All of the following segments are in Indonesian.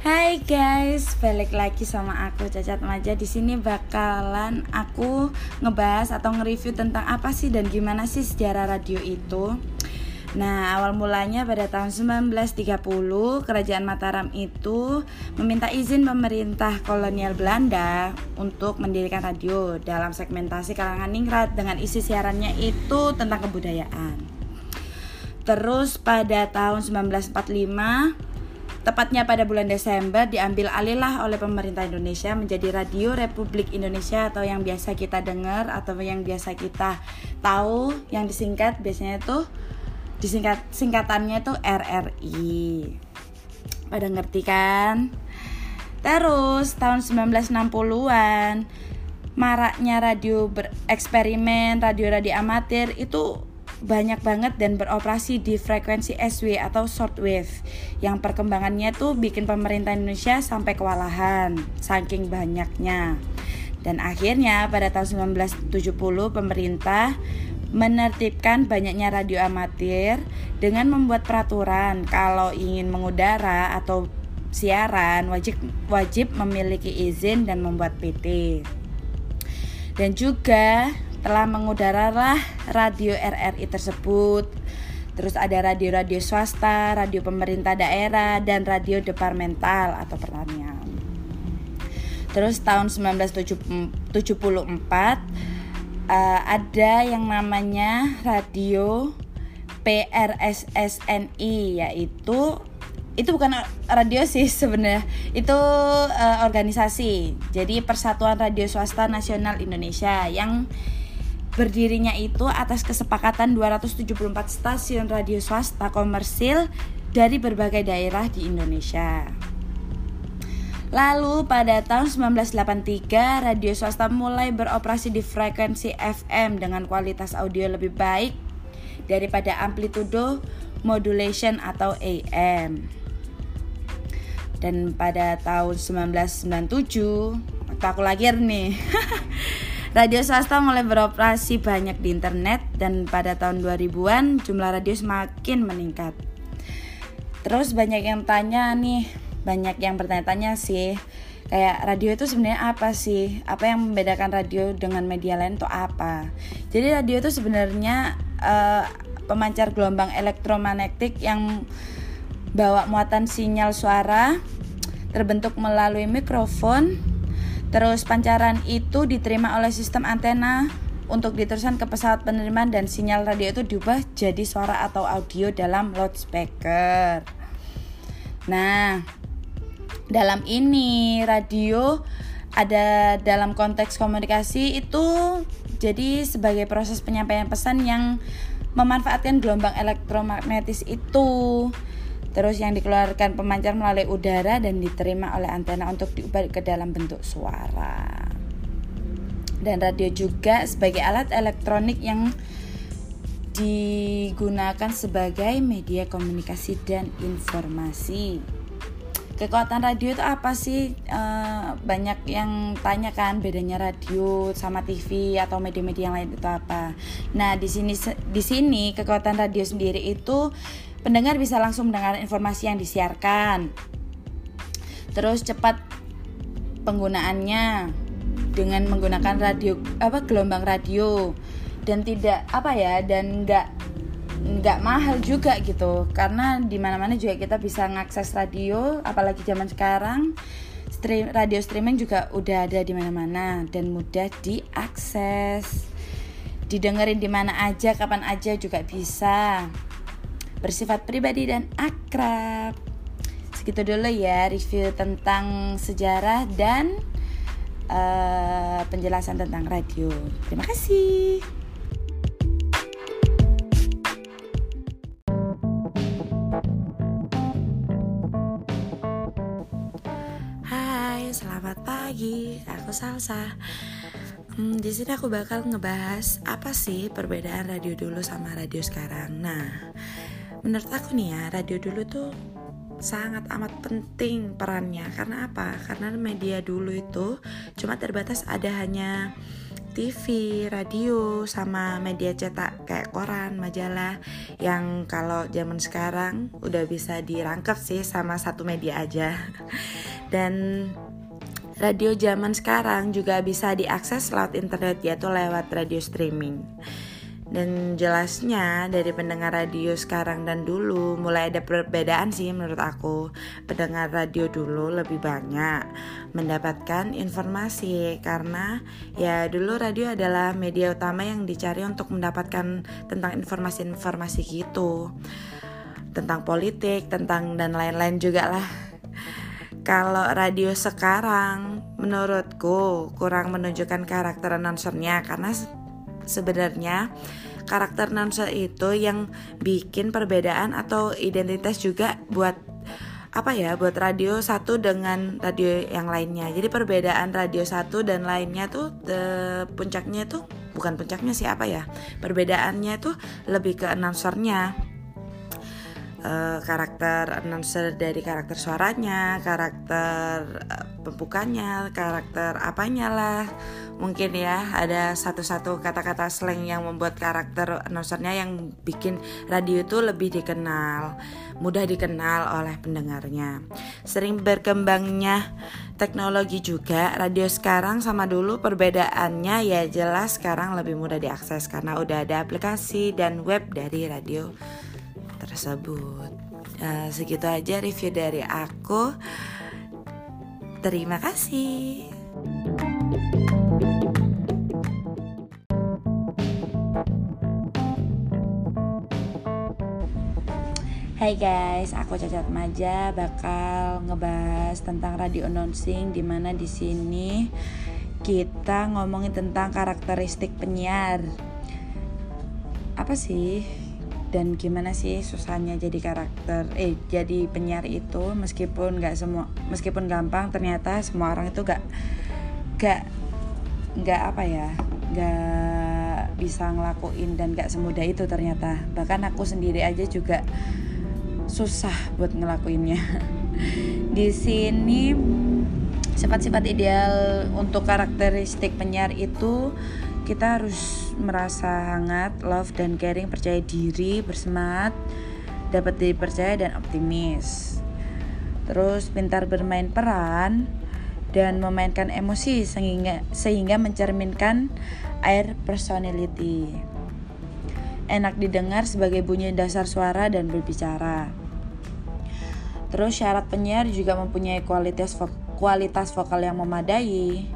Hai guys, balik lagi sama aku Cacat Maja. Di sini bakalan aku ngebahas atau nge-review tentang apa sih dan gimana sih sejarah radio itu. Nah, awal mulanya pada tahun 1930, Kerajaan Mataram itu meminta izin pemerintah kolonial Belanda untuk mendirikan radio dalam segmentasi kalangan ningrat dengan isi siarannya itu tentang kebudayaan. Terus pada tahun 1945 Tepatnya pada bulan Desember diambil alihlah oleh pemerintah Indonesia menjadi Radio Republik Indonesia atau yang biasa kita dengar atau yang biasa kita tahu yang disingkat biasanya itu disingkat singkatannya itu RRI. Pada ngerti kan? Terus tahun 1960-an maraknya radio bereksperimen, radio-radio amatir itu banyak banget dan beroperasi di frekuensi SW atau shortwave yang perkembangannya tuh bikin pemerintah Indonesia sampai kewalahan saking banyaknya dan akhirnya pada tahun 1970 pemerintah menertibkan banyaknya radio amatir dengan membuat peraturan kalau ingin mengudara atau siaran wajib wajib memiliki izin dan membuat PT. Dan juga telah mengudaralah radio RRI tersebut. Terus ada radio-radio swasta, radio pemerintah daerah, dan radio departemental atau pertanian. Terus tahun 1974 uh, eh, ada yang namanya radio PRSSNI yaitu itu bukan radio sih sebenarnya itu uh, organisasi jadi Persatuan Radio Swasta Nasional Indonesia yang Berdirinya itu atas kesepakatan 274 stasiun radio swasta komersil dari berbagai daerah di Indonesia. Lalu pada tahun 1983 radio swasta mulai beroperasi di frekuensi FM dengan kualitas audio lebih baik daripada amplitudo modulation atau AM. Dan pada tahun 1997 waktu aku lahir nih Radio swasta mulai beroperasi banyak di internet dan pada tahun 2000-an jumlah radio semakin meningkat. Terus banyak yang tanya nih, banyak yang bertanya-tanya sih, kayak radio itu sebenarnya apa sih? Apa yang membedakan radio dengan media lain itu apa? Jadi radio itu sebenarnya uh, pemancar gelombang elektromagnetik yang bawa muatan sinyal suara terbentuk melalui mikrofon Terus pancaran itu diterima oleh sistem antena untuk diteruskan ke pesawat penerimaan dan sinyal radio itu diubah jadi suara atau audio dalam loudspeaker. Nah, dalam ini radio ada dalam konteks komunikasi itu jadi sebagai proses penyampaian pesan yang memanfaatkan gelombang elektromagnetis itu Terus yang dikeluarkan pemancar melalui udara dan diterima oleh antena untuk diubah ke dalam bentuk suara. Dan radio juga sebagai alat elektronik yang digunakan sebagai media komunikasi dan informasi. Kekuatan radio itu apa sih? E, banyak yang tanya kan bedanya radio sama TV atau media-media yang lain itu apa. Nah, di sini di sini kekuatan radio sendiri itu pendengar bisa langsung mendengar informasi yang disiarkan. Terus cepat penggunaannya dengan menggunakan radio apa gelombang radio. Dan tidak apa ya dan nggak nggak mahal juga gitu. Karena di mana mana juga kita bisa mengakses radio apalagi zaman sekarang stream radio streaming juga udah ada di mana mana dan mudah diakses. Didengerin di mana aja kapan aja juga bisa bersifat pribadi dan akrab. Segitu dulu ya review tentang sejarah dan uh, penjelasan tentang radio. Terima kasih. Hai, selamat pagi. Aku Salsa. Hmm, di sini aku bakal ngebahas apa sih perbedaan radio dulu sama radio sekarang. Nah, menurut aku nih ya radio dulu tuh sangat amat penting perannya karena apa? Karena media dulu itu cuma terbatas ada hanya TV, radio, sama media cetak kayak koran, majalah yang kalau zaman sekarang udah bisa dirangkep sih sama satu media aja. Dan radio zaman sekarang juga bisa diakses lewat internet yaitu lewat radio streaming. Dan jelasnya dari pendengar radio sekarang dan dulu mulai ada perbedaan sih menurut aku. Pendengar radio dulu lebih banyak mendapatkan informasi karena ya dulu radio adalah media utama yang dicari untuk mendapatkan tentang informasi-informasi gitu. Tentang politik, tentang dan lain-lain juga lah. Kalau radio sekarang menurutku kurang menunjukkan karakter announcernya karena sebenarnya. Karakter Nansa itu yang bikin perbedaan atau identitas juga buat apa ya buat radio satu dengan radio yang lainnya. Jadi perbedaan radio satu dan lainnya tuh the, puncaknya tuh bukan puncaknya sih apa ya perbedaannya tuh lebih ke announcernya. Uh, karakter announcer dari karakter suaranya karakter uh, pembukanya karakter apanya lah. Mungkin ya ada satu-satu kata-kata slang yang membuat karakter announcernya yang bikin radio itu lebih dikenal mudah dikenal oleh pendengarnya. Sering berkembangnya teknologi juga radio sekarang sama dulu perbedaannya ya jelas sekarang lebih mudah diakses karena udah ada aplikasi dan web dari radio tersebut. Uh, segitu aja review dari aku terima kasih Hai guys, aku Cacat Maja bakal ngebahas tentang radio announcing di mana di sini kita ngomongin tentang karakteristik penyiar. Apa sih? Dan gimana sih susahnya jadi karakter eh jadi penyiar itu meskipun nggak semua meskipun gampang ternyata semua orang itu gak gak nggak apa ya nggak bisa ngelakuin dan gak semudah itu ternyata bahkan aku sendiri aja juga susah buat ngelakuinnya. Di sini sifat-sifat ideal untuk karakteristik penyiar itu kita harus merasa hangat, love dan caring, percaya diri, bersemangat, dapat dipercaya dan optimis. Terus pintar bermain peran dan memainkan emosi sehingga sehingga mencerminkan air personality. Enak didengar sebagai bunyi dasar suara dan berbicara. Terus syarat penyiar juga mempunyai kualitas vo kualitas vokal yang memadai,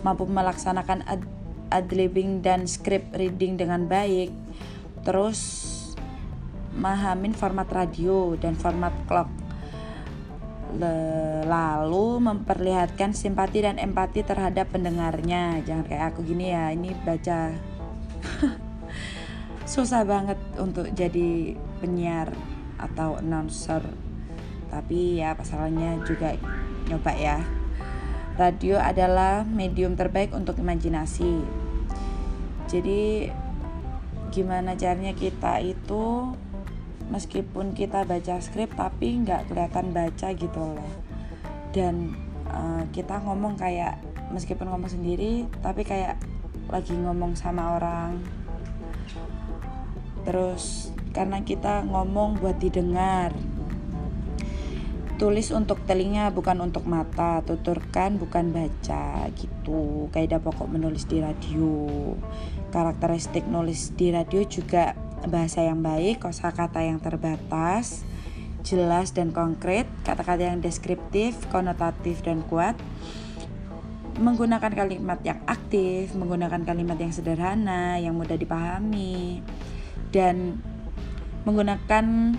mampu melaksanakan adlibbing dan script reading dengan baik. Terus mahamin format radio dan format clock. Lalu memperlihatkan simpati dan empati terhadap pendengarnya. Jangan kayak aku gini ya, ini baca susah banget untuk jadi penyiar atau announcer tapi ya pasalnya juga nyoba ya radio adalah medium terbaik untuk imajinasi jadi gimana caranya kita itu meskipun kita baca skrip tapi nggak kelihatan baca gitu loh. Dan uh, kita ngomong kayak meskipun ngomong sendiri tapi kayak lagi ngomong sama orang. Terus karena kita ngomong buat didengar tulis untuk telinga bukan untuk mata. Tuturkan bukan baca gitu. Kaidah pokok menulis di radio. Karakteristik nulis di radio juga bahasa yang baik kosakata yang terbatas jelas dan konkret kata-kata yang deskriptif konotatif dan kuat. Menggunakan kalimat yang aktif menggunakan kalimat yang sederhana yang mudah dipahami dan menggunakan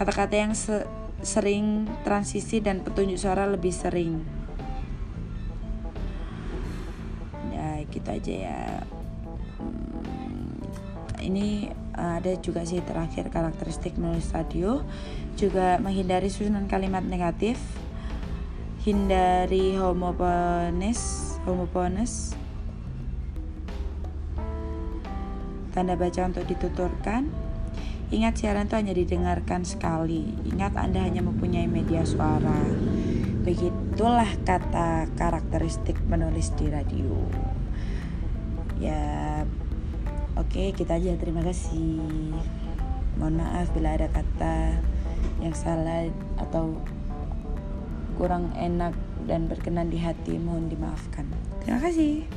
kata-kata yang sering transisi dan petunjuk suara lebih sering. Ya gitu aja ya. Hmm, ini ada juga sih terakhir karakteristik menulis radio. Juga menghindari susunan kalimat negatif. Hindari homopones homopones tanda baca untuk dituturkan Ingat siaran itu hanya didengarkan sekali. Ingat Anda hanya mempunyai media suara. Begitulah kata karakteristik menulis di radio. ya oke kita aja terima kasih mohon maaf bila ada kata yang salah atau kurang enak dan berkenan di hati mohon dimaafkan terima kasih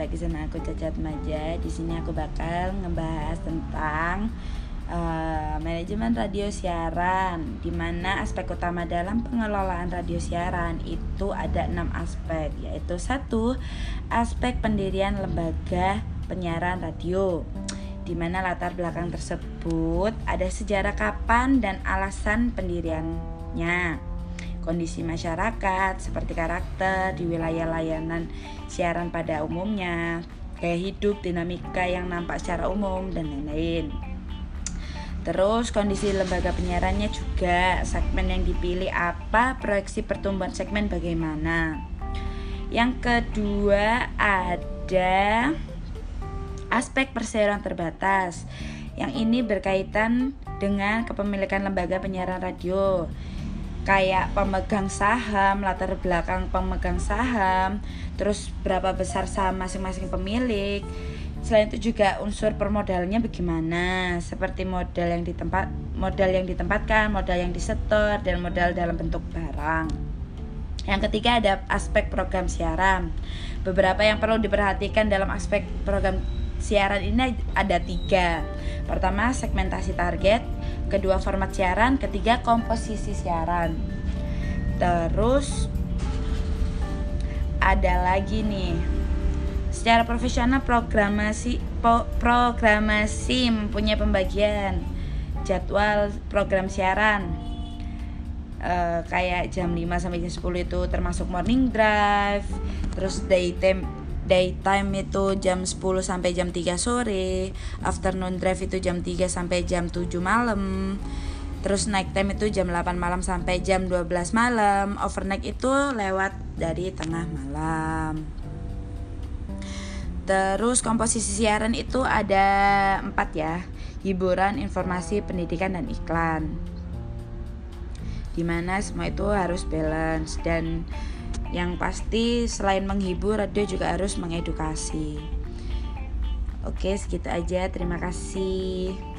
lagi sama aku Cacat Maja. Di sini aku bakal ngebahas tentang uh, manajemen radio siaran, di mana aspek utama dalam pengelolaan radio siaran itu ada enam aspek, yaitu satu aspek pendirian lembaga penyiaran radio, di mana latar belakang tersebut ada sejarah kapan dan alasan pendiriannya kondisi masyarakat seperti karakter di wilayah layanan siaran pada umumnya, gaya hidup, dinamika yang nampak secara umum dan lain-lain. Terus kondisi lembaga penyiarannya juga segmen yang dipilih apa, proyeksi pertumbuhan segmen bagaimana. Yang kedua ada aspek perseroan terbatas. Yang ini berkaitan dengan kepemilikan lembaga penyiaran radio kayak pemegang saham, latar belakang pemegang saham, terus berapa besar saham masing-masing pemilik. Selain itu juga unsur permodalnya bagaimana, seperti modal yang ditempat modal yang ditempatkan, modal yang disetor dan modal dalam bentuk barang. Yang ketiga ada aspek program siaran. Beberapa yang perlu diperhatikan dalam aspek program siaran ini ada tiga. Pertama segmentasi target, kedua format siaran, ketiga komposisi siaran. Terus ada lagi nih. Secara profesional programasi po, programasi mempunyai pembagian jadwal program siaran. Uh, kayak jam 5 sampai jam 10 itu termasuk morning drive, terus daytime daytime itu jam 10 sampai jam 3 sore, afternoon drive itu jam 3 sampai jam 7 malam. Terus night time itu jam 8 malam sampai jam 12 malam. Overnight itu lewat dari tengah malam. Terus komposisi siaran itu ada empat ya Hiburan, informasi, pendidikan, dan iklan Di mana semua itu harus balance Dan yang pasti selain menghibur radio juga harus mengedukasi. Oke, segitu aja. Terima kasih.